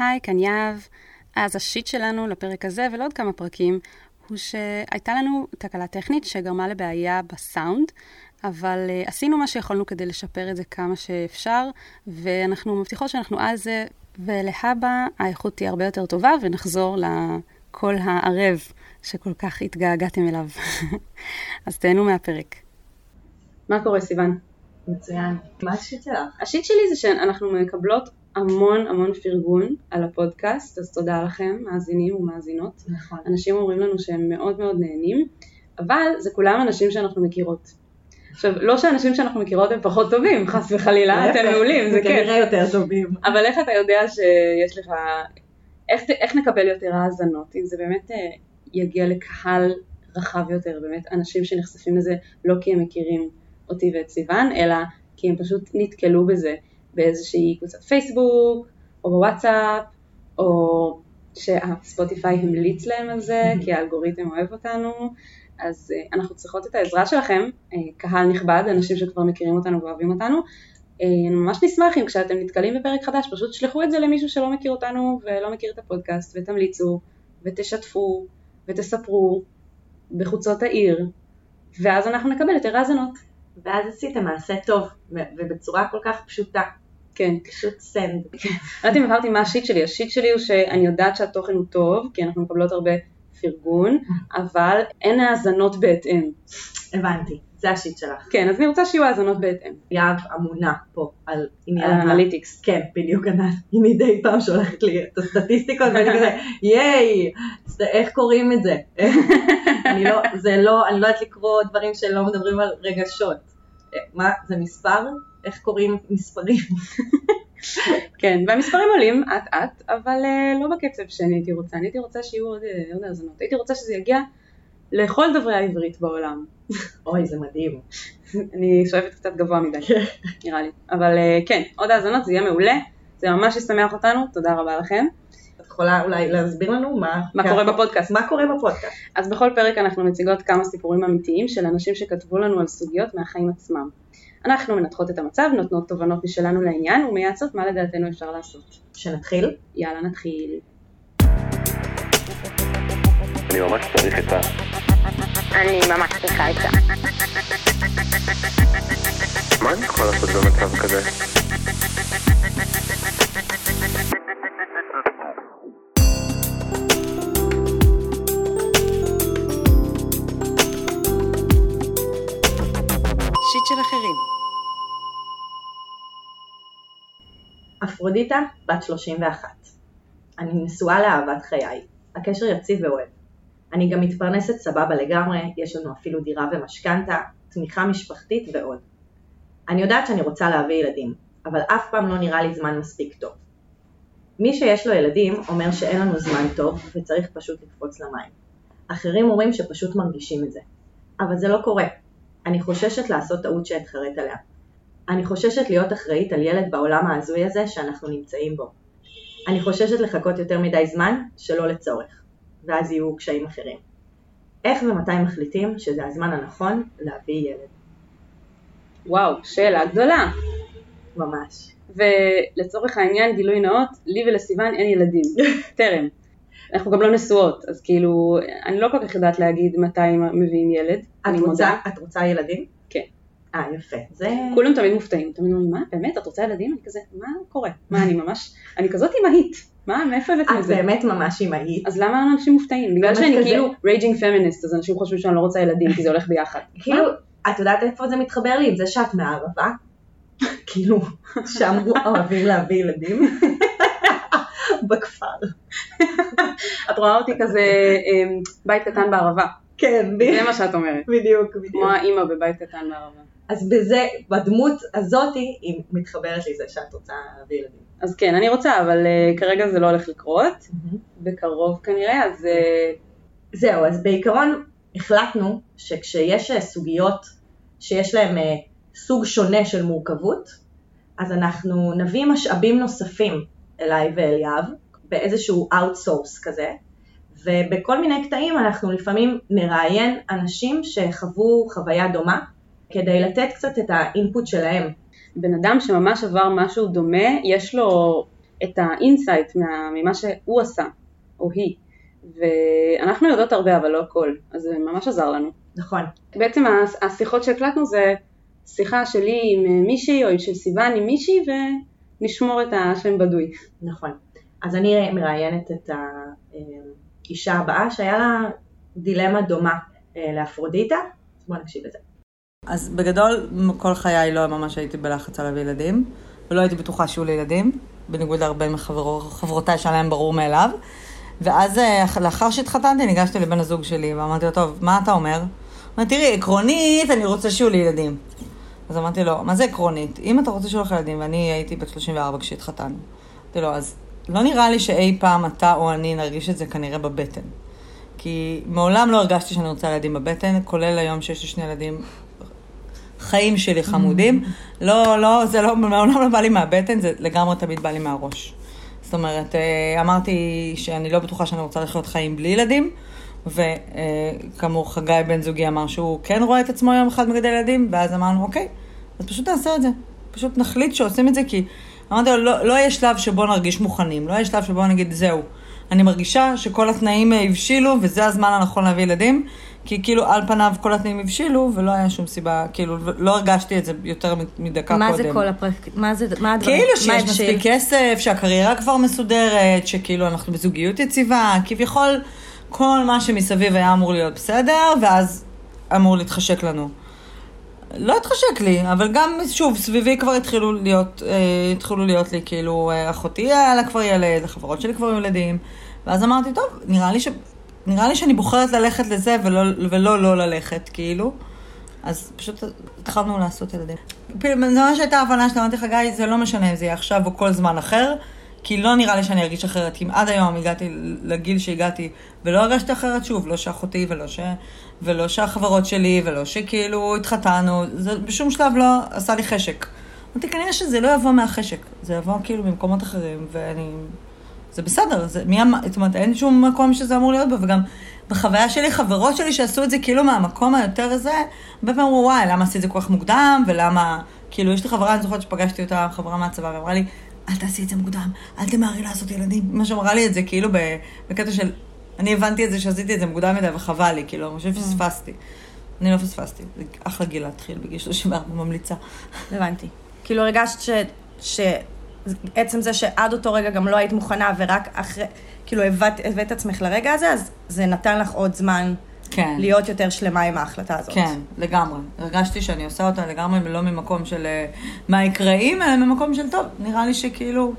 היי, כאן יהב. אז השיט שלנו לפרק הזה ולעוד כמה פרקים הוא שהייתה לנו תקלה טכנית שגרמה לבעיה בסאונד, אבל uh, עשינו מה שיכולנו כדי לשפר את זה כמה שאפשר, ואנחנו מבטיחות שאנחנו על זה, ולהבא האיכות תהיה הרבה יותר טובה, ונחזור לקול הערב שכל כך התגעגעתם אליו. אז תהנו מהפרק. מה קורה, סיוון? מצוין. מה השיט שלך? השיט שלי זה שאנחנו מקבלות המון המון פרגון על הפודקאסט, אז תודה לכם, מאזינים ומאזינות. נכון. אנשים אומרים לנו שהם מאוד מאוד נהנים, אבל זה כולם אנשים שאנחנו מכירות. עכשיו, לא שאנשים שאנחנו מכירות הם פחות טובים, חס וחלילה, אתם מעולים, זה כיף. כנראה יותר טובים. אבל איך אתה יודע שיש לך, איך, איך נקבל יותר האזנות, אם זה באמת אה, יגיע לקהל רחב יותר, באמת אנשים שנחשפים לזה לא כי הם מכירים אותי ואת סיוון, אלא כי הם פשוט נתקלו בזה באיזושהי קבוצת פייסבוק, או בוואטסאפ, או שהספוטיפיי המליץ להם על זה, כי האלגוריתם אוהב אותנו, אז uh, אנחנו צריכות את העזרה שלכם, uh, קהל נכבד, אנשים שכבר מכירים אותנו ואוהבים אותנו. Uh, ממש נשמח אם כשאתם נתקלים בפרק חדש, פשוט תשלחו את זה למישהו שלא מכיר אותנו ולא מכיר את הפודקאסט, ותמליצו, ותשתפו, ותספרו בחוצות העיר, ואז אנחנו נקבל יותר האזנות. ואז עשיתם מעשה טוב, ובצורה כל כך פשוטה. כן. פשוט send. לא יודעת אם הבהרתי מה ה shit שלי, ה shit שלי הוא שאני יודעת שהתוכן הוא טוב, כי אנחנו מקבלות הרבה פרגון, אבל אין האזנות בהתאם. הבנתי, זה ה shit שלך. כן, אז אני רוצה שיהיו האזנות בהתאם. יהב אמונה פה על עניין ה analytics. כן, בדיוק. היא מדי פעם שולחת לי את הסטטיסטיקות ואני כזה, ייי, איך קוראים את זה? אני לא, זה לא, אני לא יודעת לקרוא דברים שלא מדברים על רגשות. מה, זה מספר? איך קוראים מספרים? כן, והמספרים עולים אט אט, אבל uh, לא בקצב שאני הייתי רוצה, אני הייתי רוצה שיהיו עוד, uh, עוד האזנות, הייתי רוצה שזה יגיע לכל דוברי העברית בעולם. אוי, זה מדהים. אני שואפת קצת גבוה מדי, נראה לי. אבל uh, כן, עוד האזנות, זה יהיה מעולה, זה ממש ישמח אותנו, תודה רבה לכם. את יכולה אולי להסביר לנו מה, מה קורה בפודקאסט. מה קורה בפודקאסט. אז בכל פרק אנחנו מציגות כמה סיפורים אמיתיים של אנשים שכתבו לנו על סוגיות מהחיים עצמם. אנחנו מנתחות את המצב, נותנות תובנות משלנו לעניין ומייעצות מה לדעתנו אפשר לעשות. שנתחיל? יאללה נתחיל. אני ממש צריך את ה... אני ממש צריכה את זה. מה אני יכול לעשות במצב כזה? שיט של אחרים. אפרודיטה, בת 31. אני נשואה לאהבת חיי. הקשר יציב ואוהב. אני גם מתפרנסת סבבה לגמרי, יש לנו אפילו דירה ומשכנתה, תמיכה משפחתית ועוד. אני יודעת שאני רוצה להביא ילדים, אבל אף פעם לא נראה לי זמן מספיק טוב. מי שיש לו ילדים אומר שאין לנו זמן טוב וצריך פשוט לקפוץ למים. אחרים אומרים שפשוט מרגישים את זה. אבל זה לא קורה. אני חוששת לעשות טעות שאתחרט עליה. אני חוששת להיות אחראית על ילד בעולם ההזוי הזה שאנחנו נמצאים בו. אני חוששת לחכות יותר מדי זמן שלא לצורך, ואז יהיו קשיים אחרים. איך ומתי מחליטים שזה הזמן הנכון להביא ילד? וואו, שאלה גדולה. ממש. ולצורך העניין, גילוי נאות, לי ולסיוון אין ילדים. טרם. אנחנו גם לא נשואות, אז כאילו, אני לא כל כך יודעת להגיד מתי מביאים ילד, את רוצה, מודה. את רוצה ילדים? כן. אה, יפה. זה... כולם תמיד מופתעים, תמיד אומרים, מה, באמת, את רוצה ילדים? אני כזה, מה קורה? מה, אני ממש, אני כזאת אימהית. מה, מאיפה הבאתם את את זה? באמת ממש אימהית. אז למה אנשים מופתעים? בגלל שאני כזה. כאילו raging feminist, אז אנשים חושבים שאני לא רוצה ילדים, כי זה הולך ביחד. כאילו, את יודעת איפה זה מתחבר לי? עם זה שאת מהערבה? כאילו, שם אוהבים להביא ילדים. בכפר. את רואה אותי כזה אמ, בית קטן בערבה. כן, זה מה שאת אומרת. בדיוק, בדיוק. כמו האימא בבית קטן בערבה. אז בזה, בדמות הזאתי, היא מתחברת לזה שאת רוצה להביא ילדים. אז כן, אני רוצה, אבל uh, כרגע זה לא הולך לקרות, בקרוב כנראה, אז uh, זהו, אז בעיקרון החלטנו שכשיש אה, סוגיות שיש להן אה, סוג שונה של מורכבות, אז אנחנו נביא משאבים נוספים אליי ואל יהב, באיזשהו outsource כזה, ובכל מיני קטעים אנחנו לפעמים נראיין אנשים שחוו חוויה דומה, כדי לתת קצת את ה input שלהם. בן אדם שממש עבר משהו דומה, יש לו את ה insight מה, ממה שהוא עשה, או היא. ואנחנו יודעות הרבה אבל לא הכל, אז זה ממש עזר לנו. נכון. בעצם השיחות שהקלטנו זה שיחה שלי עם מישהי או של סיוון עם מישהי ונשמור את השם בדוי. נכון. אז אני מראיינת את האישה הבאה שהיה לה דילמה דומה אה, לאפרודיטה, אז בואו נקשיב לזה. אז בגדול, כל חיי לא ממש הייתי בלחץ על להביא ילדים, ולא הייתי בטוחה שיהיו לי ילדים, בניגוד להרבה מחברותיי שהיה להם ברור מאליו. ואז אה, לאחר שהתחתנתי, ניגשתי לבן הזוג שלי ואמרתי לו, טוב, מה אתה אומר? הוא אומר, תראי, עקרונית, אני רוצה שיהיו לי ילדים. אז אמרתי לו, מה זה עקרונית? אם אתה רוצה שיהיו לך ילדים, ואני הייתי בת 34 כשהתחתנו. אמרתי לו, אז לא נראה לי שאי פעם אתה או אני נרגיש את זה כנראה בבטן. כי מעולם לא הרגשתי שאני רוצה ילדים בבטן, כולל היום שיש לי שני ילדים חיים שלי חמודים. לא, לא, זה לא, מעולם לא בא לי מהבטן, זה לגמרי תמיד בא לי מהראש. זאת אומרת, אה, אמרתי שאני לא בטוחה שאני רוצה לחיות חיים בלי ילדים, וכאמור, חגי בן זוגי אמר שהוא כן רואה את עצמו יום אחד מגדל ילדים, ואז אמרנו, אוקיי, אז פשוט נעשה את זה. פשוט נחליט שעושים את זה, כי אמרתי לו, לא, לא יהיה שלב שבו נרגיש מוכנים, לא יהיה שלב שבו נגיד, זהו. אני מרגישה שכל התנאים אה, הבשילו, וזה הזמן הנכון להביא ילדים, כי כאילו על פניו כל התנאים הבשילו, ולא היה שום סיבה, כאילו, לא הרגשתי את זה יותר מדקה מה קודם. זה כל הפרק... מה זה... מה הדברים? כאילו מה שיש? מספיק כסף, שהקריירה כבר מסודרת, שכאילו אנחנו בזוגיות יציבה, כביכול כל מה שמסביב היה אמור להיות בסדר, ואז אמור להתחשק לנו. לא התחשק לי, אבל גם, שוב, סביבי כבר התחילו להיות, אה, התחילו להיות לי, כאילו, אה, אחותי היה לה כבר ילד, החברות שלי כבר היו ילדים, ואז אמרתי, טוב, נראה לי, ש... נראה לי שאני בוחרת ללכת לזה ולא ולא, לא ללכת, כאילו. אז פשוט התחלנו לעשות ילדים. זה ממש הייתה הבנה שאתה אמרתי לך, גיא, זה לא משנה אם זה יהיה עכשיו או כל זמן אחר, כי לא נראה לי שאני ארגיש אחרת. אם עד היום הגעתי לגיל שהגעתי ולא הרגשתי אחרת, שוב, לא שאחותי ולא, ש... ולא שהחברות שלי ולא שכאילו התחתנו, זה בשום שלב לא עשה לי חשק. אמרתי, כנראה שזה לא יבוא מהחשק, זה יבוא כאילו ממקומות אחרים, ואני... זה בסדר, זה מי אמר, זאת אומרת, אין שום מקום שזה אמור להיות בו, וגם בחוויה שלי, חברות שלי שעשו את זה כאילו מהמקום היותר הזה, הרבה פעמים אמרו, וואי, למה עשית את זה כל כך מוקדם, ולמה, כאילו, יש לי חברה, אני זוכרת שפגשתי אותה, חברה מהצבא, ואמרה לי, אל תעשי את זה מוקדם, אל תמהרי לעשות ילדים. מה שאמרה לי את זה, כאילו, בקטע של, אני הבנתי את זה שעשיתי את זה מוקדם מדי, וחבל לי, כאילו, אני חושבת שפספסתי. אני לא פספסתי, זה אחלה גיל להתחיל בגיל 34, ממליצה. הבנתי. כאילו הרגשת ש... ש... עצם זה שעד אותו רגע גם לא היית מוכנה ורק אחרי, כאילו הבאת, הבאת עצמך לרגע הזה, אז זה נתן לך עוד זמן כן. להיות יותר שלמה עם ההחלטה הזאת. כן, לגמרי. הרגשתי שאני עושה אותה לגמרי, לא ממקום של אה, מה יקרה אם, אלא ממקום של טוב, נראה לי שכאילו,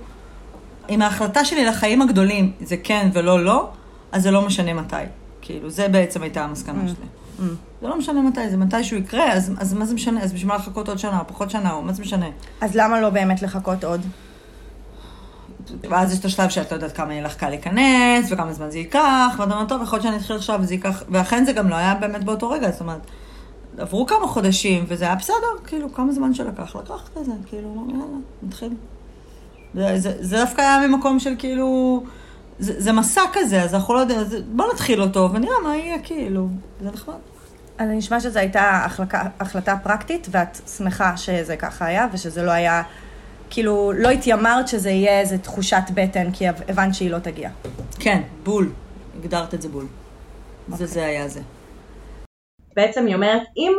אם ההחלטה שלי לחיים הגדולים זה כן ולא לא, אז זה לא משנה מתי. כאילו, זה בעצם הייתה המסקנה שלי. זה לא משנה מתי, זה מתי שהוא יקרה, אז, אז מה זה משנה? אז בשביל מה לחכות עוד שנה, או פחות שנה, או מה זה משנה? אז למה לא באמת לחכות עוד? ואז יש את השלב שאת לא יודעת כמה יהיה לך קל להיכנס, וכמה זמן זה ייקח, ואתה אומר, טוב, יכול להיות שאני אתחיל עכשיו וזה ייקח, ואכן זה גם לא היה באמת באותו רגע, זאת אומרת, עברו כמה חודשים, וזה היה בסדר, כאילו, כמה זמן שלקח, לקח כזה, כאילו, יאללה, נתחיל. זה, זה, זה דווקא היה ממקום של כאילו, זה, זה מסע כזה, אז אנחנו לא יודעים, אז בוא נתחיל אותו, ונראה מה יהיה, כאילו, זה נחמד. אז נשמע שזו הייתה החלקה, החלטה פרקטית, ואת שמחה שזה ככה היה, ושזה לא היה, כאילו, לא התיימרת שזה יהיה איזו תחושת בטן, כי הבנת שהיא לא תגיע. כן, בול, הגדרת את זה בול. זה, זה היה זה. בעצם היא אומרת, אם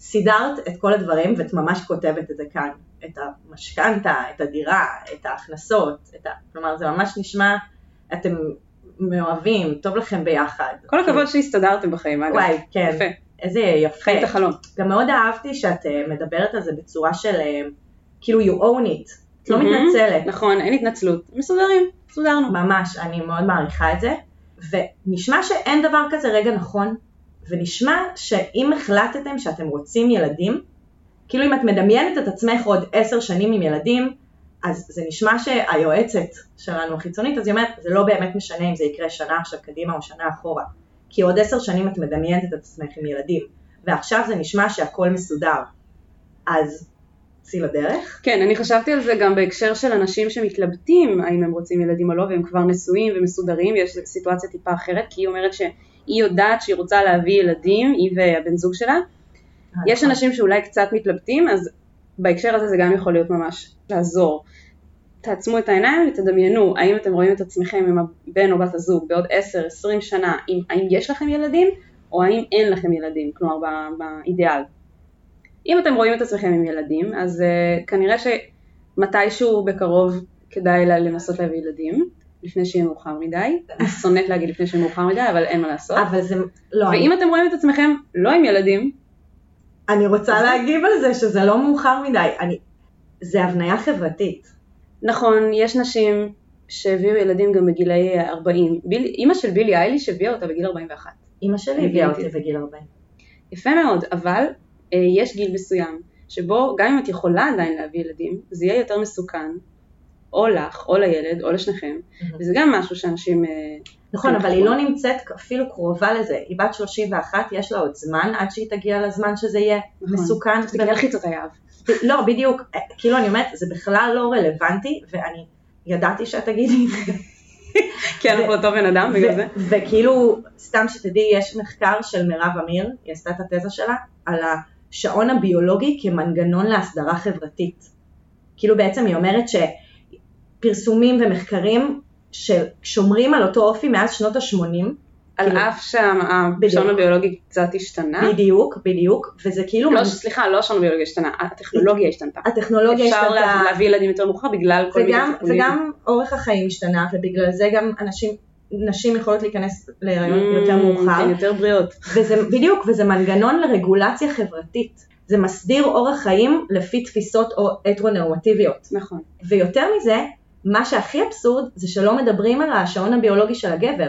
סידרת את כל הדברים, ואת ממש כותבת את זה כאן, את המשכנתה, את הדירה, את ההכנסות, את ה... כלומר זה ממש נשמע, אתם מאוהבים, טוב לכם ביחד. כל הכבוד שהסתדרתם בחיים, אגב. וואי, כן. יפה. איזה יפה. חיים את החלום. גם מאוד אהבתי שאת אה, מדברת על זה בצורה של אה, כאילו you own it, את לא. מתנצלת. נכון, אין התנצלות. מסודרים, סודרנו. ממש, אני מאוד מעריכה את זה, ונשמע שאין דבר כזה רגע נכון, ונשמע שאם החלטתם שאתם רוצים ילדים, כאילו אם את מדמיינת את עצמך עוד עשר שנים עם ילדים, אז זה נשמע שהיועצת שלנו החיצונית, אז היא אומרת, זה לא באמת משנה אם זה יקרה שנה עכשיו קדימה או שנה אחורה, כי עוד עשר שנים את מדמיינת את עצמך עם ילדים, ועכשיו זה נשמע שהכל מסודר, אז צאי לדרך. כן, אני חשבתי על זה גם בהקשר של אנשים שמתלבטים האם הם רוצים ילדים או לא, והם כבר נשואים ומסודרים, יש סיטואציה טיפה אחרת, כי היא אומרת שהיא יודעת שהיא רוצה להביא ילדים, היא והבן זוג שלה. יש אנשים שאולי קצת מתלבטים, אז בהקשר הזה זה גם יכול להיות ממש לעזור. תעצמו את העיניים ותדמיינו האם אתם רואים את עצמכם עם הבן או בת הזוג בעוד 10-20 שנה, אם, האם יש לכם ילדים או האם אין לכם ילדים, כלומר ב- באידיאל. אם אתם רואים את עצמכם עם ילדים, אז uh, כנראה שמתישהו בקרוב כדאי לה- לנסות להביא ילדים, לפני שיהיה מאוחר מדי. אני שונאת להגיד לפני שיהיה מאוחר מדי, אבל אין מה לעשות. אבל זה, לא, ואם אתם רואים את עצמכם לא עם ילדים, אני רוצה להגיב על זה שזה לא מאוחר מדי. אני, זה הבניה חברתית. נכון, יש נשים שהביאו ילדים גם בגילאי 40. ביל, אימא של בילי אייליש הביאה אותה בגיל 41. אימא שלי הביאה אותי בגיל 40. יפה מאוד, אבל אה, יש גיל מסוים שבו גם אם את יכולה עדיין להביא ילדים, זה יהיה יותר מסוכן, או לך, או לילד, או לשניכם, וזה גם משהו שאנשים... אה, נכון, כן, אבל. היא לא נמצאת אפילו קרובה לזה. היא בת 31, יש לה עוד זמן עד שהיא תגיע לזמן שזה יהיה נכון. מסוכן. תסתכלי על חיצות היהב. לא, בדיוק. אה, כאילו אני אומרת, זה בכלל לא רלוונטי, ואני ידעתי שאת תגידי את זה. כי אנחנו אותו בן אדם בגלל זה. וכאילו, סתם שתדעי, יש מחקר של מירב אמיר, היא עשתה את התזה שלה, על השעון הביולוגי כמנגנון להסדרה חברתית. כאילו בעצם היא אומרת שפרסומים ומחקרים ששומרים על אותו אופי מאז שנות ה-80, על כאילו- אף שהשעון. הביולוגי קצת השתנה. בדיוק, בדיוק, וזה כאילו, לא, סליחה, לא השעון הביולוגי השתנה, הטכנולוגיה השתנתה. הטכנולוגיה אפשר השתנתה, לה- להביא ילדים יותר מאוחר בגלל כל מיני וגם, טיפולים. וגם אורך החיים השתנה, ובגלל זה גם אנשים, נשים יכולות להיכנס להיריון יותר מאוחר. הן יותר בריאות. וזה בדיוק, וזה מנגנון לרגולציה חברתית. זה מסדיר אורח חיים לפי תפיסות או הטרונורמטיביות. נכון. ויותר מזה, מה שהכי אבסורד זה שלא מדברים על השעון הביולוגי של הגבר.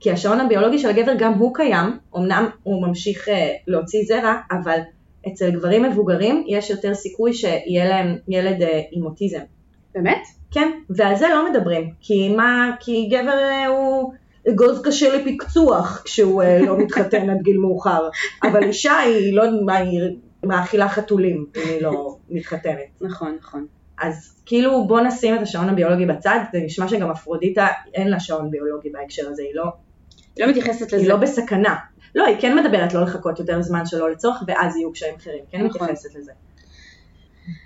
כי השעון הביולוגי של הגבר גם הוא קיים, אמנם הוא ממשיך אה, להוציא זרע, אבל אצל גברים מבוגרים יש יותר סיכוי שיהיה להם ילד אה, עם אוטיזם. באמת? כן, ועל זה לא מדברים, כי מה, כי גבר אה, הוא אגוז קשה לפקצוח כשהוא אה, לא מתחתן עד גיל מאוחר, אבל אישה היא לא, מה, היא מאכילה חתולים אם היא לא מתחתנת. נכון, נכון. אז כאילו בוא נשים את השעון הביולוגי בצד, זה נשמע שגם אפרודיטה אין לה שעון ביולוגי בהקשר הזה, היא לא, היא לא מתייחסת לזה. היא לא בסכנה. לא, היא כן מדברת לא לחכות יותר זמן שלא לצורך, ואז יהיו קשיים אחרים, כן נכון. מתייחסת לזה.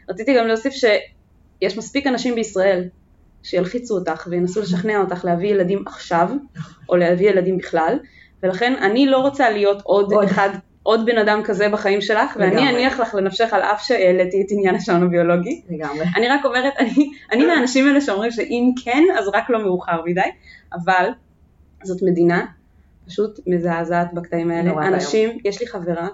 רציתי גם להוסיף שיש מספיק אנשים בישראל שילחיצו אותך וינסו לשכנע אותך להביא ילדים עכשיו, או להביא ילדים בכלל, ולכן אני לא רוצה להיות עוד עוד. אחד, עוד בן אדם כזה בחיים שלך, ואני לגמרי. אניח לך לנפשך על אף שהעליתי את עניין השעון הביולוגי. לגמרי. אני רק אומרת, אני, אני מהאנשים האלה שאומרים שאם כן, אז רק לא מאוחר מדי, אבל זאת מדינה פשוט מזעזעת בקטעים האלה. אנשים, יש לי חברה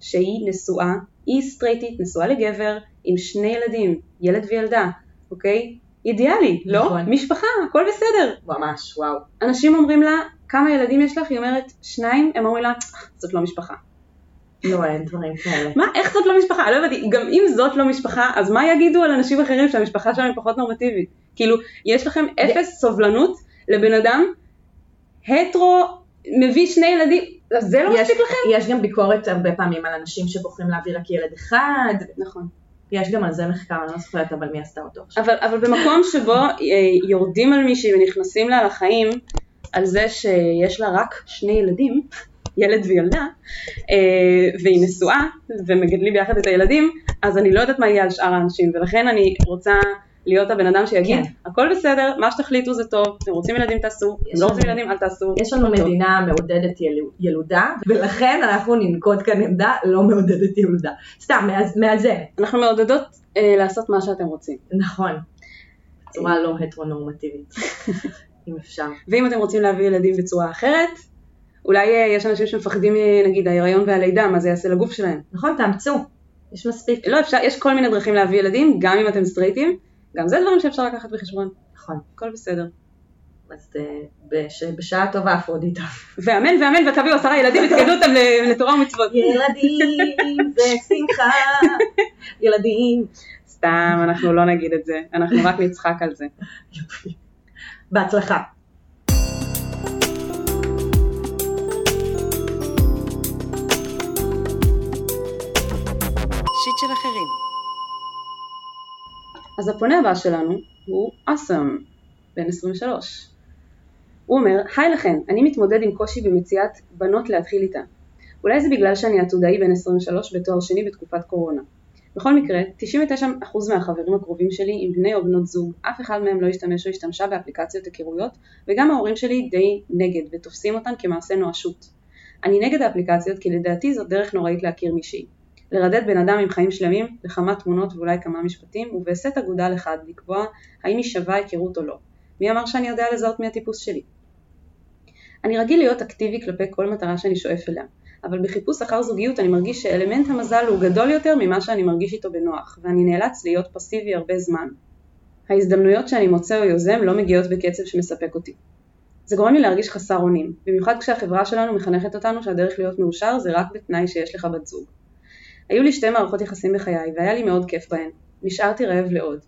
שהיא נשואה, היא סטרייטית, נשואה לגבר, עם שני ילדים, ילד וילדה, אוקיי? אידיאלי, לא? נכון. משפחה, הכל בסדר. ממש, וואו. אנשים אומרים לה, כמה ילדים יש לך? היא אומרת, שניים, הם אומרים לה, זאת לא משפחה. לא, אין דברים כאלה. מה, איך זאת לא משפחה? לא הבנתי, גם אם זאת לא משפחה, אז מה יגידו על אנשים אחרים שהמשפחה שלהם פחות נורמטיבית? כאילו, יש לכם אפס סובלנות לבן אדם הטרו, מביא שני ילדים, זה לא יש, מספיק לכם? יש גם ביקורת הרבה פעמים על אנשים שבוחרים להביא רק ילד אחד, נכון. יש גם על זה מחקר, אני לא זוכרת אבל מי עשתה אותו עכשיו. אבל, אבל במקום שבו אה, יורדים על מישהי ונכנסים לה לחיים, על זה שיש לה רק שני ילדים, ילד וילדה, אה, והיא נשואה, ומגדלים ביחד את הילדים, אז אני לא יודעת מה יהיה על שאר האנשים, ולכן אני רוצה להיות הבן אדם שיגיד, כן. הכל בסדר, מה שתחליטו זה טוב, אתם רוצים ילדים תעשו, אתם לא רוצים ילדים אל תעשו. יש לנו טוב. מדינה מעודדת ילו- ילודה, ולכן אנחנו ננקוט כאן עמדה לא מעודדת ילודה. סתם, מאז- מאזנת. אנחנו מעודדות אה, לעשות מה שאתם רוצים. נכון. בצורה לא הטרונורמטיבית, אם אפשר. ואם אתם רוצים להביא ילדים בצורה אחרת, אולי אה, יש אנשים שמפחדים אה, נגיד ההיריון והלידה, מה זה יעשה לגוף שלהם. נכון, תאמצו. יש מספיק. לא אפשר, יש כל מיני דרכים להביא ילדים, גם אם אתם סטרייטים, גם זה דברים שאפשר לקחת בחשבון, נכון. הכל בסדר. אז אה, בש- בשעה טובה אפרודיטה. ואמן ואמן ותביאו עשרה ילדים ותקדו אותם לתורה ומצוות. ילדים ושמחה, ילדים. סתם, אנחנו לא נגיד את זה, אנחנו רק נצחק על זה. בהצלחה. שיט של אחרים. אז הפונה הבא שלנו הוא אסם, בן 23. הוא אומר, היי לכן, אני מתמודד עם קושי במציאת בנות להתחיל איתה. אולי זה בגלל שאני עתודאי בן 23 בתואר שני בתקופת קורונה. בכל מקרה, 99% מהחברים הקרובים שלי עם בני או בנות זוג, אף אחד מהם לא השתמש או השתמשה באפליקציות היכרויות, וגם ההורים שלי די נגד ותופסים אותן כמעשה נואשות. אני נגד האפליקציות כי לדעתי זאת דרך נוראית להכיר מישהי. לרדד בן אדם עם חיים שלמים, לכמה תמונות ואולי כמה משפטים, ובהסט אגודל אחד לקבוע האם היא שווה היכרות או לא. מי אמר שאני יודע לזהות מי הטיפוס שלי? אני רגיל להיות אקטיבי כלפי כל מטרה שאני שואף אליה, אבל בחיפוש אחר זוגיות אני מרגיש שאלמנט המזל הוא גדול יותר ממה שאני מרגיש איתו בנוח, ואני נאלץ להיות פסיבי הרבה זמן. ההזדמנויות שאני מוצא או יוזם לא מגיעות בקצב שמספק אותי. זה גורם לי להרגיש חסר אונים, במיוחד כשהחברה שלנו מחנכת אותנו שהדרך להיות מאושר זה רק בתנאי שיש לך בת זוג. היו לי שתי מערכות יחסים בחיי והיה לי מאוד כיף בהן. נשארתי רעב לעוד.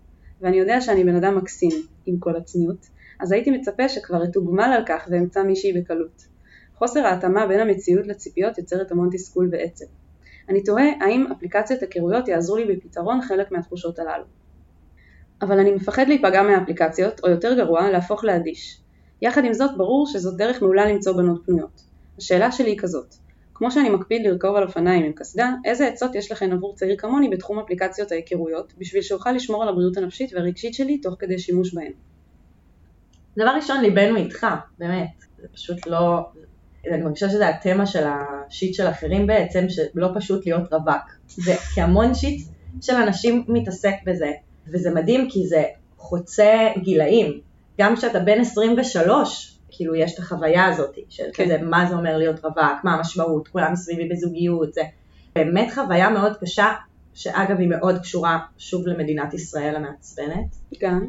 ואני יודע שאני בן אדם מקסים, עם כל הצניעות, אז הייתי מצפה שכבר אתוגמל על כך ואמצא מישהי בקלות. חוסר ההתאמה בין המציאות לציפיות יוצרת המון תסכול ועצב. אני תוהה האם אפליקציות היכרויות יעזרו לי בפתרון חלק מהתחושות הללו. אבל אני מפחד להיפגע מהאפליקציות, או יותר גרוע, להפוך לאדיש. יחד עם זאת, ברור שזאת דרך מעולה למצוא בנות פנויות. השאלה שלי היא כזאת, כמו שאני מקפיד לרכוב על אופניים עם קסדה, איזה עצות יש לכן עבור צעיר כמוני בתחום אפליקציות ההיכרויות, בשביל שאוכל לשמור על הבריאות הנפשית והרגשית שלי תוך כדי שימוש בהן? דבר ראשון, ליבנו איתך, באמת. זה פשוט לא... אני מרגישה שזה התמה של השיט של אחרים בעצם, שלא פשוט להיות רווק. זה כי המון שיט של אנשים מתעסק בזה, וזה מדהים כי זה חוצה גילאים. גם כשאתה בן 23, כאילו יש את החוויה הזאת של כן. כזה מה זה אומר להיות רווק, מה המשמעות, כולם סביבי בזוגיות, זה באמת חוויה מאוד קשה, שאגב היא מאוד קשורה שוב למדינת ישראל המעצבנת. גם.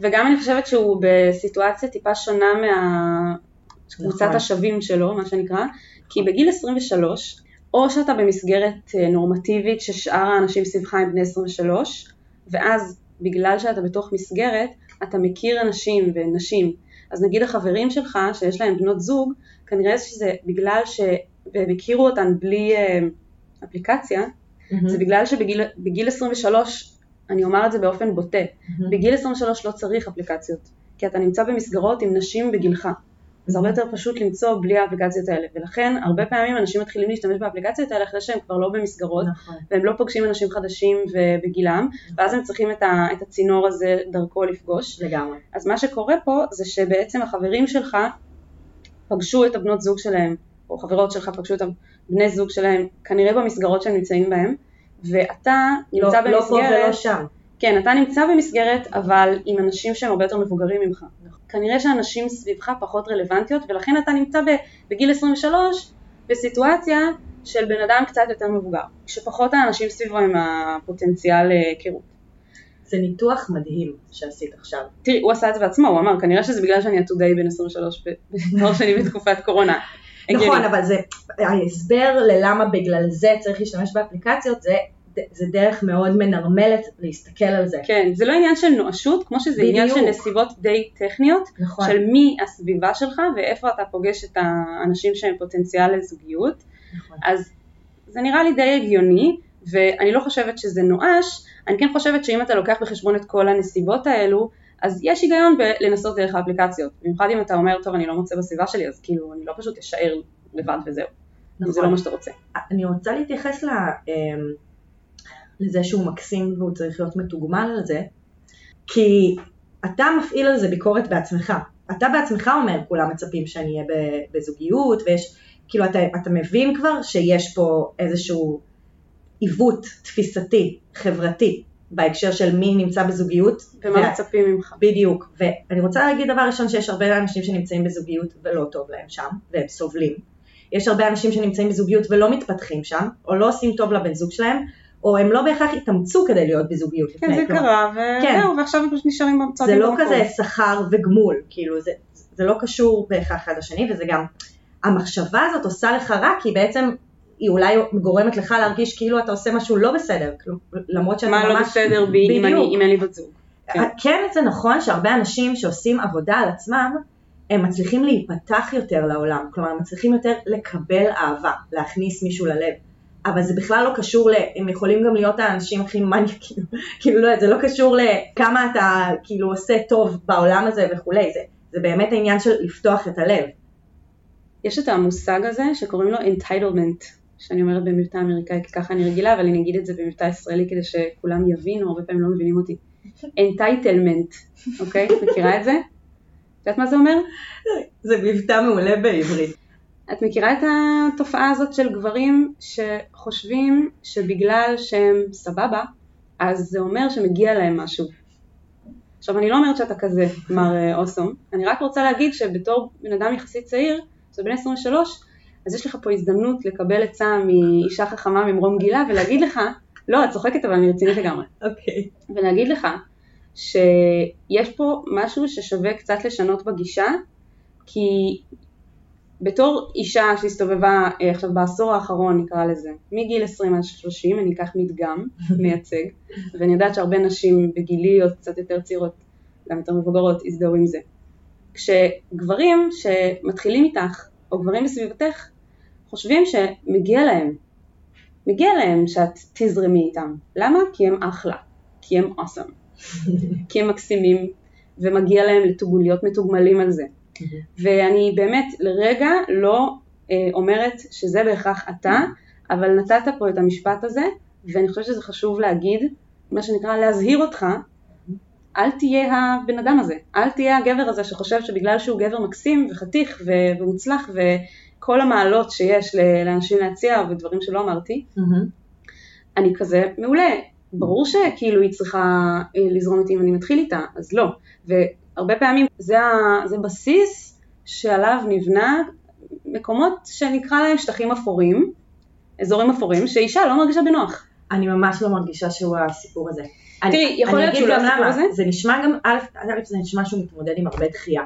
וגם אני חושבת שהוא בסיטואציה טיפה שונה מהקבוצת נכון. השווים שלו, מה שנקרא, כי בגיל 23, או שאתה במסגרת אה, נורמטיבית ששאר האנשים סביבך הם בני 23, ואז בגלל שאתה בתוך מסגרת, אתה מכיר אנשים ונשים. אז נגיד החברים שלך שיש להם בנות זוג, כנראה שזה בגלל שהם הכירו אותן בלי אה, אפליקציה, זה בגלל שבגיל בגיל 23, אני אומר את זה באופן בוטה, בגיל 23 לא צריך אפליקציות, כי אתה נמצא במסגרות עם נשים בגילך. זה הרבה יותר פשוט למצוא בלי האפליקציות האלה, ולכן הרבה פעמים אנשים מתחילים להשתמש באפליקציות האלה אחרי שהם כבר לא במסגרות, נכון. והם לא פוגשים אנשים חדשים ובגילם, ואז הם צריכים את, ה, את הצינור הזה דרכו לפגוש. לגמרי. אז מה שקורה פה זה שבעצם החברים שלך פגשו את הבנות זוג שלהם, או חברות שלך פגשו את הבני זוג שלהם, כנראה במסגרות שהם נמצאים בהם, ואתה נמצא לא, לא פה במסגרת, ולא שם. כן, אתה נמצא במסגרת, אבל עם אנשים שהם הרבה יותר מבוגרים ממך. כנראה שאנשים סביבך פחות רלוונטיות, ולכן אתה נמצא בגיל 23 בסיטואציה של בן אדם קצת יותר מבוגר, שפחות האנשים סביבו עם הפוטנציאל אה, היכרות. זה ניתוח מדהים שעשית עכשיו. תראי, הוא עשה את זה בעצמו, הוא אמר, כנראה שזה בגלל שאני עתודי בן 23 ב- בתואר שני בתקופת קורונה. נכון. אבל זה, ההסבר ללמה בגלל זה צריך להשתמש באפליקציות, זה, זה דרך מאוד מנרמלת להסתכל על זה. כן, זה לא עניין של נואשות, כמו שזה עניין של בדיוק. נסיבות די טכניות, נכון. של מי הסביבה שלך ואיפה אתה פוגש את האנשים שהם פוטנציאל לזוגיות. נכון. אז זה נראה לי די הגיוני, ואני לא חושבת שזה נואש, אני כן חושבת שאם אתה לוקח בחשבון את כל הנסיבות האלו, אז יש היגיון בלנסות דרך האפליקציות. במיוחד אם אתה אומר, טוב, אני לא מוצא בסביבה שלי, אז כאילו, אני לא פשוט אשאר לבד וזהו. נכון. זה לא מה שאתה רוצה. אני רוצה להתייחס ל, אמ, לזה שהוא מקסים והוא צריך להיות מתוגמל על זה, כי אתה מפעיל על זה ביקורת בעצמך. אתה בעצמך אומר, כולם מצפים שאני אהיה בזוגיות, ויש, כאילו, אתה, אתה מבין כבר שיש פה איזשהו עיוות תפיסתי, חברתי, בהקשר של מי נמצא בזוגיות. ומה וה- מצפים ממך? בדיוק, ואני רוצה להגיד דבר ראשון שיש הרבה אנשים שנמצאים בזוגיות ולא טוב להם שם, והם סובלים. יש הרבה אנשים שנמצאים בזוגיות ולא מתפתחים שם, או לא עושים טוב לבן זוג שלהם, או הם לא בהכרח התאמצו כדי להיות בזוגיות כן, לפני. זה כלומר, קרה, כן. וזהו, ועכשיו הם פשוט נשארים בצד זה לא כזה שכר וגמול, כאילו זה, זה לא קשור בהכרח אחד לשני, וזה גם, המחשבה הזאת עושה לך רע, כי בעצם היא אולי גורמת לך להרגיש כאילו אתה עושה משהו לא בסדר, כאילו, למרות שאתה ממש... מה לא בסדר בי אם אני-. אם אין לי בת זוג. כן. כן זה נכון שהרבה אנשים שעושים עבודה על עצמם, הם מצליחים להיפתח יותר לעולם, כלומר הם מצליחים יותר לקבל אהבה, להכניס מישהו ללב, אבל זה בכלל לא קשור ל... הם יכולים גם להיות האנשים הכי מניאקים, כאילו לא, זה לא קשור לכמה אתה כאילו עושה טוב בעולם הזה וכולי, זה, זה באמת העניין של לפתוח את הלב. יש את המושג הזה שקוראים לו entitlement, שאני אומרת במבטא אמריקאי כי ככה אני רגילה, אבל אני אגיד את זה במבטא ישראלי כדי שכולם יבינו, הרבה פעמים לא מבינים אותי. entitlement, אוקיי? מכירה את זה? את יודעת מה זה אומר? זה מבטא מעולה בעברית. את מכירה את התופעה הזאת של גברים שחושבים שבגלל שהם סבבה, אז זה אומר שמגיע להם משהו. עכשיו אני לא אומרת שאתה כזה, מר אה, אוסום, אני רק רוצה להגיד שבתור בן אדם יחסית צעיר, שזה בן 23, אז יש לך פה הזדמנות לקבל עצה מאישה חכמה ממרום גילה ולהגיד לך, לא, את צוחקת אבל אני רצינית לגמרי, אוקיי. ולהגיד לך שיש פה משהו ששווה קצת לשנות בגישה, כי בתור אישה שהסתובבה אה, עכשיו בעשור האחרון נקרא לזה, מגיל 20 עד 30, אני אקח מדגם מייצג, ואני יודעת שהרבה נשים בגילי או קצת יותר צעירות, גם יותר מבוגרות, הזדהו עם זה. כשגברים שמתחילים איתך, או גברים בסביבתך, חושבים שמגיע להם, מגיע להם שאת תזרמי איתם. למה? כי הם אחלה, כי הם awesome, כי הם מקסימים, ומגיע להם להיות מתוגמלים על זה. ואני באמת לרגע לא אה, אומרת שזה בהכרח אתה, אבל נתת פה את המשפט הזה, ואני חושבת שזה חשוב להגיד, מה שנקרא להזהיר אותך, אל תהיה הבן אדם הזה, אל תהיה הגבר הזה שחושב שבגלל שהוא גבר מקסים וחתיך ומוצלח וכל המעלות שיש לאנשים להציע ודברים שלא אמרתי, אני כזה מעולה. ברור שכאילו היא צריכה אה, לזרום איתי אם אני מתחיל איתה, אז לא. והרבה פעמים זה, ה- זה בסיס שעליו נבנה מקומות שנקרא להם שטחים אפורים, אזורים אפורים, שאישה לא מרגישה בנוח. אני ממש לא מרגישה שהוא הסיפור הזה. תראי, יכול להיות שהוא לא הסיפור. הזה. זה נשמע גם, א', א', זה נשמע שהוא מתמודד עם הרבה דחייה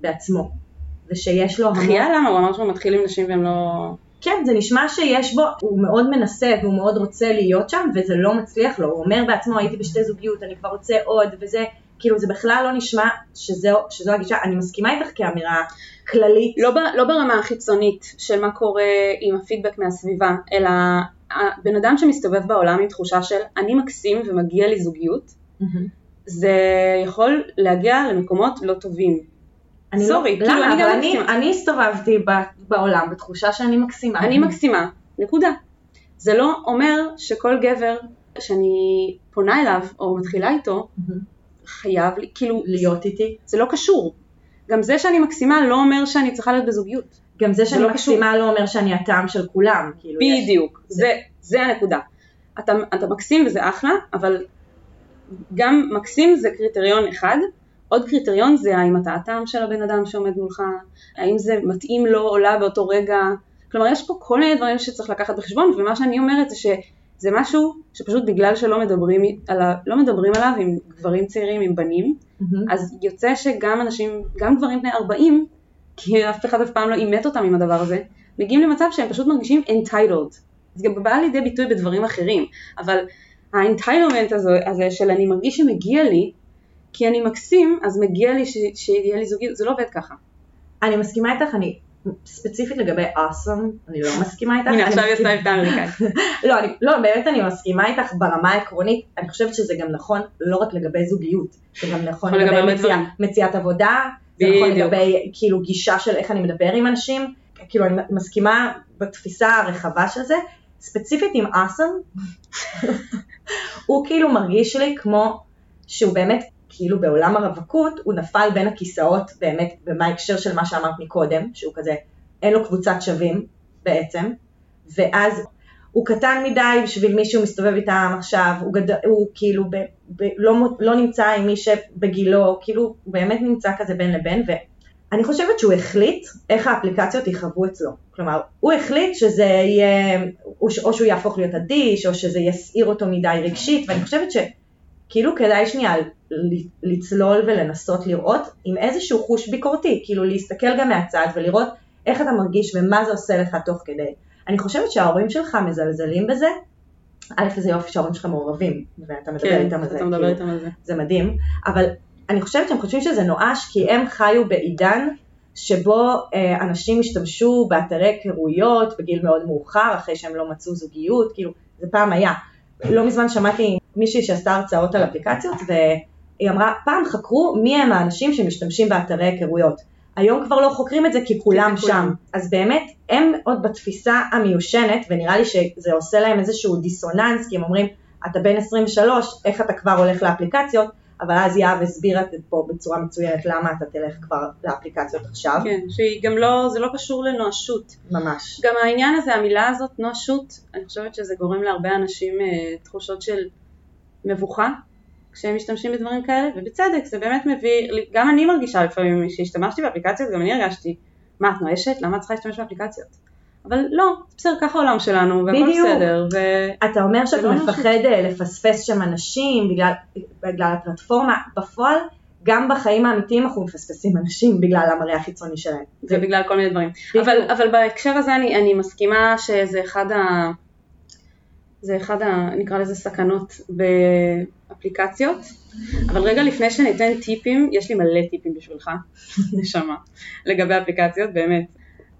בעצמו, ושיש לו המון... דחייה למה? הוא אמר שהוא מתחיל עם נשים והם לא... כן, זה נשמע שיש בו, הוא מאוד מנסה והוא מאוד רוצה להיות שם, וזה לא מצליח לו. הוא אומר בעצמו, הייתי בשתי זוגיות, אני כבר רוצה עוד, וזה, כאילו, זה בכלל לא נשמע שזו, שזו הגישה. אני מסכימה איתך כאמירה כללית. לא, ב- לא ברמה החיצונית של מה קורה עם הפידבק מהסביבה, אלא הבן אדם שמסתובב בעולם עם תחושה של אני מקסים ומגיע לי זוגיות, מהמם. זה יכול להגיע למקומות לא טובים. אני סורי, לא, כאילו? אני גם אני, מקסימה. אני הסתובבתי ב- בעולם בתחושה שאני מקסימה. אני מקסימה, נקודה. זה לא אומר שכל גבר שאני פונה אליו או מתחילה איתו, מהמם. חייב, כאילו, להיות איתי. זה לא קשור. גם זה שאני מקסימה לא אומר שאני צריכה להיות בזוגיות. גם זה שאני לא מקסימה לא אומר שאני הטעם של כולם. כאילו, יש- בדיוק, זה, זה הנקודה. אתה, אתה מקסים וזה אחלה, אבל גם מקסים זה קריטריון אחד, עוד קריטריון זה האם אתה הטעם של הבן אדם שעומד מולך, האם זה מתאים לו או לה באותו רגע, כלומר יש פה כל מיני דברים שצריך לקחת בחשבון, ומה שאני אומרת זה שזה משהו שפשוט בגלל שלא מדברים, עליו, לא מדברים עליו עם גברים צעירים, עם בנים, מהמם. אז יוצא שגם אנשים, גם גברים בני 40, כי אף אחד אף פעם לא אימת אותם עם הדבר הזה, מגיעים למצב שהם פשוט מרגישים entitled. זה גם בא לידי ביטוי בדברים אחרים, אבל ה-entitlement הזה, הזה של אני מרגיש שמגיע לי, כי אני מקסים, אז מגיע לי ש- שיהיה לי זוגיות, זה לא עובד ככה. אני מסכימה איתך, אני ספציפית לגבי awesome, אני לא מסכימה איתך. הנה עכשיו יצא מבטא אמריקאי. לא, אני, לא, באמת אני מסכימה איתך ברמה העקרונית, אני חושבת שזה גם נכון לא רק לגבי זוגיות, זה גם נכון לגבי. מציאת עבודה, זה נכון. לגבי כאילו גישה של איך אני מדבר עם אנשים, כאילו אני מסכימה בתפיסה הרחבה של זה, ספציפית עם אסם, הוא כאילו מרגיש לי כמו שהוא באמת, כאילו בעולם הרווקות, הוא נפל בין הכיסאות באמת, במה ההקשר של מה שאמרת מקודם, שהוא כזה, אין לו קבוצת שווים בעצם, ואז הוא קטן מדי בשביל מי שהוא מסתובב איתם עכשיו, הוא, גד... הוא כאילו ב... ב... לא, לא נמצא עם מי שבגילו, כאילו הוא באמת נמצא כזה בין לבין, ואני חושבת שהוא החליט איך האפליקציות יכאבו אצלו. כלומר, הוא החליט שזה יהיה, או ש- שהוא יהפוך להיות אדיש, או שזה יסעיר אותו מדי רגשית, ואני חושבת שכאילו כדאי שנייה לצלול ולנסות לראות עם איזשהו חוש ביקורתי, כאילו להסתכל גם מהצד ולראות איך אתה מרגיש ומה זה עושה לך תוך כדי. אני חושבת שההורים שלך מזלזלים בזה, א' זה יופי שההורים שלך מעורבים, ואתה מדבר כן, איתם על זה, מדבר כאילו, איתם על זה. זה מדהים, אבל אני חושבת שהם חושבים שזה נואש כי הם חיו בעידן שבו אה, אנשים השתמשו באתרי היכרויות בגיל מאוד מאוחר, אחרי שהם לא מצאו זוגיות, כאילו, זה פעם היה. לא מזמן שמעתי מישהי שעשתה הרצאות על אפליקציות, והיא אמרה, פעם חקרו מי הם האנשים שמשתמשים באתרי היכרויות. היום כבר לא חוקרים את זה כי כולם כי זה כולם. שם. אז באמת, הם עוד בתפיסה המיושנת, ונראה לי שזה עושה להם איזשהו דיסוננס, כי הם אומרים, אתה בן 23, איך אתה כבר הולך לאפליקציות? אבל אז יהב הסבירה את זה פה בצורה מצוינת למה אתה תלך כבר לאפליקציות עכשיו. כן, שהיא גם לא, זה לא קשור לנואשות. ממש. גם העניין הזה, המילה הזאת, נואשות, אני חושבת שזה גורם להרבה אנשים אה, תחושות של מבוכה כשהם משתמשים בדברים כאלה, ובצדק, זה באמת מביא, גם אני מרגישה לפעמים, כשהשתמשתי באפליקציות, גם אני הרגשתי, מה, את נואשת? למה את צריכה להשתמש באפליקציות? אבל לא, בסדר, ככה העולם שלנו, והכל. בסדר, ו... אתה אומר שאתה לא מפחד אה, לפספס שם אנשים בגלל, בגלל הפלטפורמה, בפועל גם בחיים האמיתיים אנחנו מפספסים אנשים בגלל המראה החיצוני שלהם. ובגלל כל מיני דברים. אבל, אבל בהקשר הזה אני, אני מסכימה שזה אחד ה... זה אחד ה... נקרא לזה סכנות באפליקציות. אבל רגע לפני שניתן טיפים, יש לי מלא טיפים בשבילך, נשמה, לגבי אפליקציות, באמת.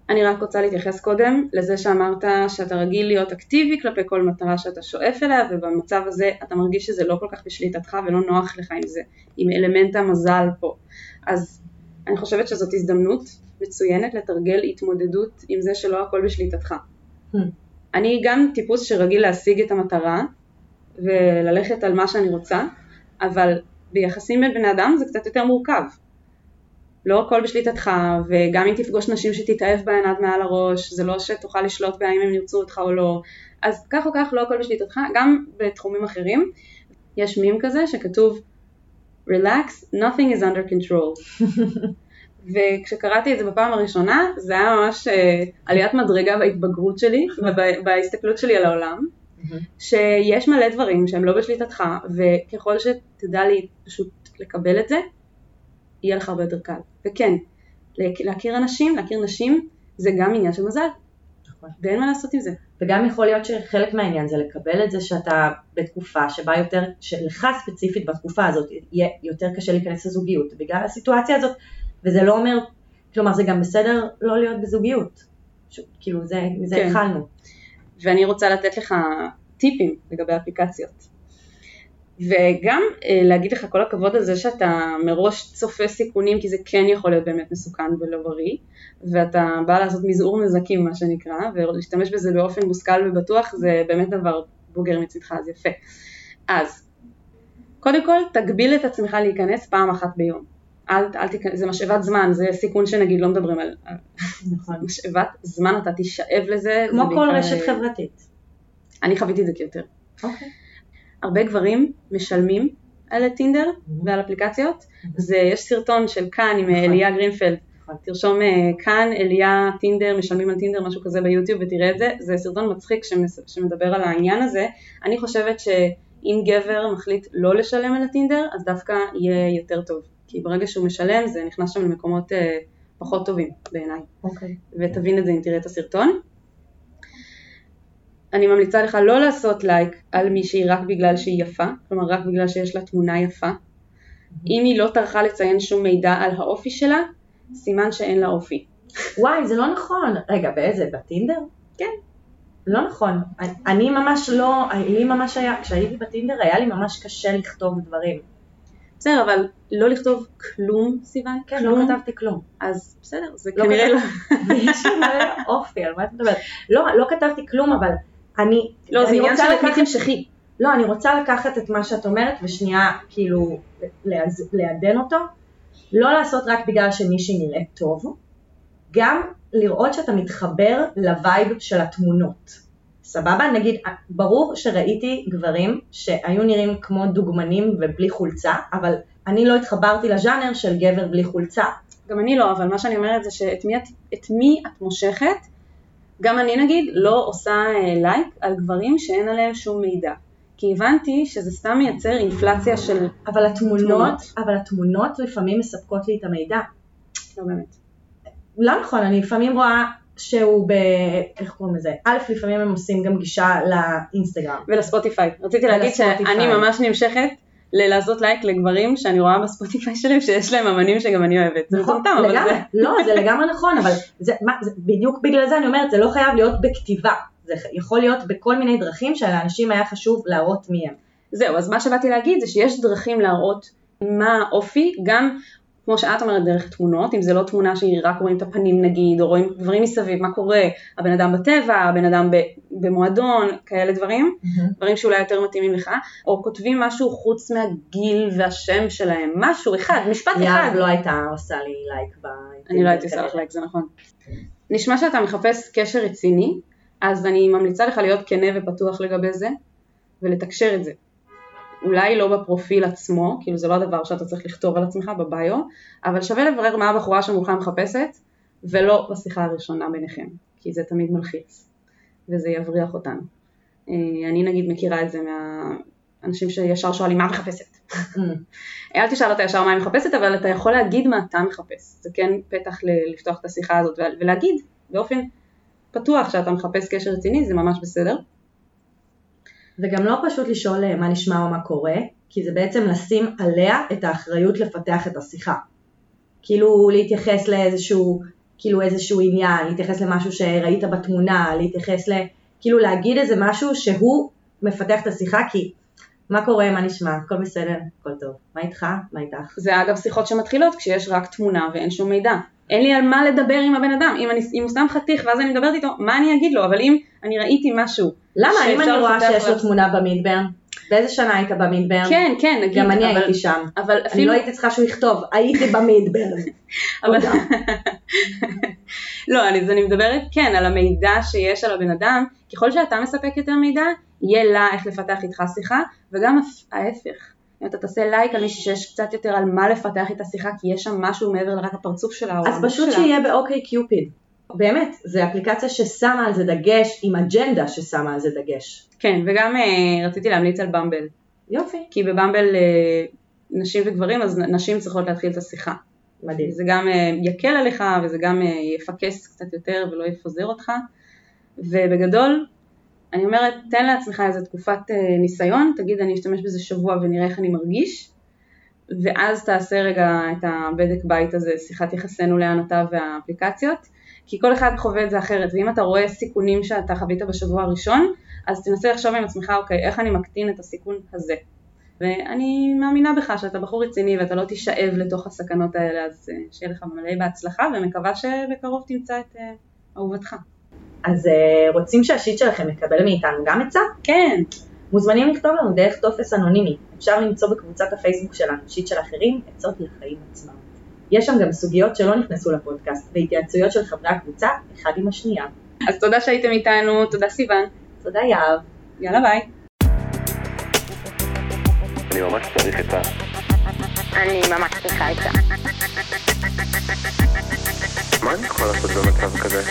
אני רק רוצה להתייחס קודם לזה שאמרת שאתה רגיל להיות אקטיבי כלפי כל מטרה שאתה שואף אליה ובמצב הזה אתה מרגיש שזה לא כל כך בשליטתך ולא נוח לך עם זה, עם אלמנט המזל פה. אז אני חושבת שזאת הזדמנות מצוינת לתרגל התמודדות עם זה שלא הכל בשליטתך. Hmm. אני גם טיפוס שרגיל להשיג את המטרה וללכת על מה שאני רוצה, אבל ביחסים בין בני אדם זה קצת יותר מורכב. לא הכל בשליטתך, וגם אם תפגוש נשים שתתאהב בהן עד מעל הראש, זה לא שתוכל לשלוט בהאם הם ירצו אותך או לא. אז כך או כך לא הכל בשליטתך, גם בתחומים אחרים. יש מים כזה שכתוב Relax, nothing is under control. וכשקראתי את זה בפעם הראשונה, זה היה ממש אה, עליית מדרגה בהתבגרות שלי ובהסתכלות שלי על העולם. שיש מלא דברים שהם לא בשליטתך, וככל שתדע לי פשוט לקבל את זה, יהיה לך הרבה יותר קל. וכן, להכ- להכיר אנשים, להכיר נשים, זה גם עניין של מזל, נכון. ואין מה לעשות עם זה. וגם יכול להיות שחלק מהעניין זה לקבל את זה שאתה בתקופה שבה יותר, שלך ספציפית בתקופה הזאת יהיה יותר קשה להיכנס לזוגיות בגלל הסיטואציה הזאת, וזה לא אומר, כלומר זה גם בסדר לא להיות בזוגיות, ש- כאילו זה, מזה כן. התחלנו. ואני רוצה לתת לך טיפים לגבי אפליקציות. וגם אה, להגיד לך כל הכבוד על זה שאתה מראש צופה סיכונים, כי זה כן יכול להיות באמת מסוכן ולא בריא, ואתה בא לעשות מזעור נזקים מה שנקרא, ולהשתמש בזה באופן מושכל ובטוח זה באמת דבר בוגר מצדך, אז יפה. אז, קודם כל תגביל את עצמך להיכנס פעם אחת ביום. אל, אל תיכנס, זה משאבת זמן, זה סיכון שנגיד לא מדברים על, נכון. משאבת זמן, אתה תשאב לזה. כמו כל בעיקר- רשת חברתית. אני חוויתי את זה כיותר. אוקיי. הרבה גברים משלמים על טינדר ועל אפליקציות. זה, יש סרטון של כאן עם נכון. אליה גרינפלד. נכון. תרשום אה, כאן אליה טינדר, משלמים על טינדר, משהו כזה ביוטיוב ותראה את זה. זה סרטון מצחיק שמדבר על העניין הזה. אני חושבת שאם גבר מחליט לא לשלם על הטינדר, אז דווקא יהיה יותר טוב. כי ברגע שהוא משלם זה נכנס שם למקומות אה, פחות טובים בעיניי. אוקיי. ותבין את זה אם תראה את הסרטון. אני ממליצה לך לא לעשות לייק על מישהי רק בגלל שהיא יפה, כלומר רק בגלל שיש לה תמונה יפה. אם היא לא טרחה לציין שום מידע על האופי שלה, סימן שאין לה אופי. וואי, זה לא נכון. רגע, באיזה? בטינדר? כן. לא נכון. אני- ממש לא, לי ממש היה, כשהייתי בטינדר היה לי ממש קשה לכתוב דברים. בסדר, אבל לא לכתוב כלום, סיוון? כן, לא כתבתי כלום. אז בסדר, זה לא כנראה לא... יש לי מלא אופי, על מה את מדברת? לא, לא כתבתי כלום, אבל אני... לא, זה עניין של לקחת- תמשכי. לא, אני רוצה לקחת את מה שאת אומרת ושנייה כאילו לעדן אותו. לא לעשות רק בגלל שמישהי נראית טוב, גם לראות שאתה מתחבר ל vibe של התמונות. סבבה? נגיד, ברור שראיתי גברים שהיו נראים כמו דוגמנים ובלי חולצה, אבל אני לא התחברתי לז'אנר של גבר בלי חולצה. גם אני לא, אבל מה שאני אומרת זה שאת מי את, את מי את מושכת, גם אני נגיד לא עושה אה, לייק על גברים שאין עליהם שום מידע. כי הבנתי שזה סתם מייצר אינפלציה של... אבל התמונות, תמונות. אבל התמונות לפעמים מספקות לי את המידע. לא באמת. לא נכון, אני לפעמים רואה שהוא ב... איך קוראים לזה? א', לפעמים הם עושים גם גישה לאינסטגרם. ולספוטיפיי. רציתי להגיד ולספוטיפיי. שאני ממש נמשכת ללעשות לייק לגברים שאני רואה בספוטיפיי שלהם שיש להם אמנים שגם אני אוהבת. זה נכון, מטומטם, אבל לגמרי, זה... לא, זה לגמרי נכון, אבל זה, מה, זה, בדיוק בגלל זה אני אומרת, זה לא חייב להיות בכתיבה, זה יכול להיות בכל מיני דרכים שלאנשים היה חשוב להראות מי הם. זהו, אז מה שבאתי להגיד זה שיש דרכים להראות מה האופי, גם כמו שאת אומרת, דרך תמונות, אם זה לא תמונה שהיא רק רואים את הפנים נגיד, או רואים דברים מסביב, מה קורה, הבן אדם בטבע, הבן אדם במועדון, כאלה דברים, דברים שאולי יותר מתאימים לך, או כותבים משהו חוץ מהגיל והשם שלהם, משהו אחד, משפט אחד. יהב לא הייתה עושה לי לייק ב... אני לא הייתי עושה לך לייק, זה נכון. נשמע שאתה מחפש קשר רציני, אז אני ממליצה לך להיות כנה ופתוח לגבי זה, ולתקשר את זה. אולי לא בפרופיל עצמו, כאילו זה לא הדבר שאתה צריך לכתוב על עצמך בביו, אבל שווה לברר מה הבחורה שמולך מחפשת, ולא בשיחה הראשונה ביניכם, כי זה תמיד מלחיץ, וזה יבריח אותנו. אה, אני נגיד מכירה את זה מהאנשים שישר שואלים מה מחפשת. אל תשאל אותה ישר מה היא מחפשת, אבל אתה יכול להגיד מה אתה מחפש. זה כן פתח לפתוח את השיחה הזאת ול- ולהגיד באופן פתוח שאתה מחפש קשר רציני, זה ממש בסדר. וגם לא פשוט לשאול אה, מה נשמע או מה קורה, כי זה בעצם לשים עליה את האחריות לפתח את השיחה. כאילו להתייחס לאיזשהו, כאילו איזשהו עניין, להתייחס למשהו שראית בתמונה, להתייחס ל... כאילו להגיד איזה משהו שהוא מפתח את השיחה, כי מה קורה, מה נשמע, הכל בסדר, הכל טוב. מה איתך? מה איתך? זה אגב שיחות שמתחילות כשיש רק תמונה ואין שום מידע. אין לי על מה לדבר עם הבן אדם, אם, אני, אם הוא שם חתיך ואז אני מדברת איתו, מה אני אגיד לו? אבל אם אני ראיתי משהו למה? אם אני רואה שיש לו תמונה במדבר, באיזה שנה היית במדבר? כן, כן, נגיד, גם אני אבל, הייתי שם. אבל אני אפילו, לא הייתי צריכה שהוא יכתוב, הייתי במדבר. אבל. לא, אני, אז אני מדברת, כן, על המידע שיש על הבן אדם, ככל שאתה מספק יותר מידע, יהיה לה איך לפתח איתך שיחה, וגם הפ- ההפך. אם אתה תעשה לייק על מישהי שיש קצת יותר על מה לפתח איתה שיחה, כי יש שם משהו מעבר לרק הפרצוף שלה, או אז פשוט שלה. שיהיה באוקיי קיופיד. באמת, זו אפליקציה ששמה על זה דגש, עם אג'נדה ששמה על זה דגש. כן, וגם אה, רציתי להמליץ על במבל, יופי. כי בבמבל אה, נשים וגברים, אז נשים צריכות להתחיל את השיחה. מדהים. זה גם אה, יקל עליך וזה גם אה, יפקס קצת יותר ולא יפזר אותך. ובגדול, אני אומרת, תן לעצמך איזו תקופת אה, ניסיון, תגיד אני אשתמש בזה שבוע ונראה איך אני מרגיש, ואז תעשה רגע את הבדק בית הזה, שיחת יחסינו אתה והאפליקציות, כי כל אחד חווה את זה אחרת, ואם אתה רואה סיכונים שאתה חווית בשבוע הראשון, אז תנסה לחשוב עם עצמך, אוקיי, איך אני מקטין את הסיכון הזה. ואני מאמינה בך שאתה בחור רציני ואתה לא תישאב לתוך הסכנות האלה, אז אה, שיהיה לך מלא בהצלחה, ומקווה שבקרוב תמצא את אה, אהובתך. אז אה, רוצים שה shit שלכם יקבל מאיתנו גם עצה? כן, מוזמנים לכתוב לנו דרך טופס אנונימי. אפשר למצוא בקבוצת הפייסבוק שלנו shit של אחרים, עצות לחיים עצמם. יש שם גם סוגיות שלא נכנסו לפודקאסט, והתייעצויות של חברי הקבוצה, אחד עם השנייה. אז תודה שהייתם איתנו, תודה סיוון, תודה יהב. יאללה ביי. אני ממש צריך את ה... אני ממש צריכה את זה. מה אני יכול לעשות במצב כזה?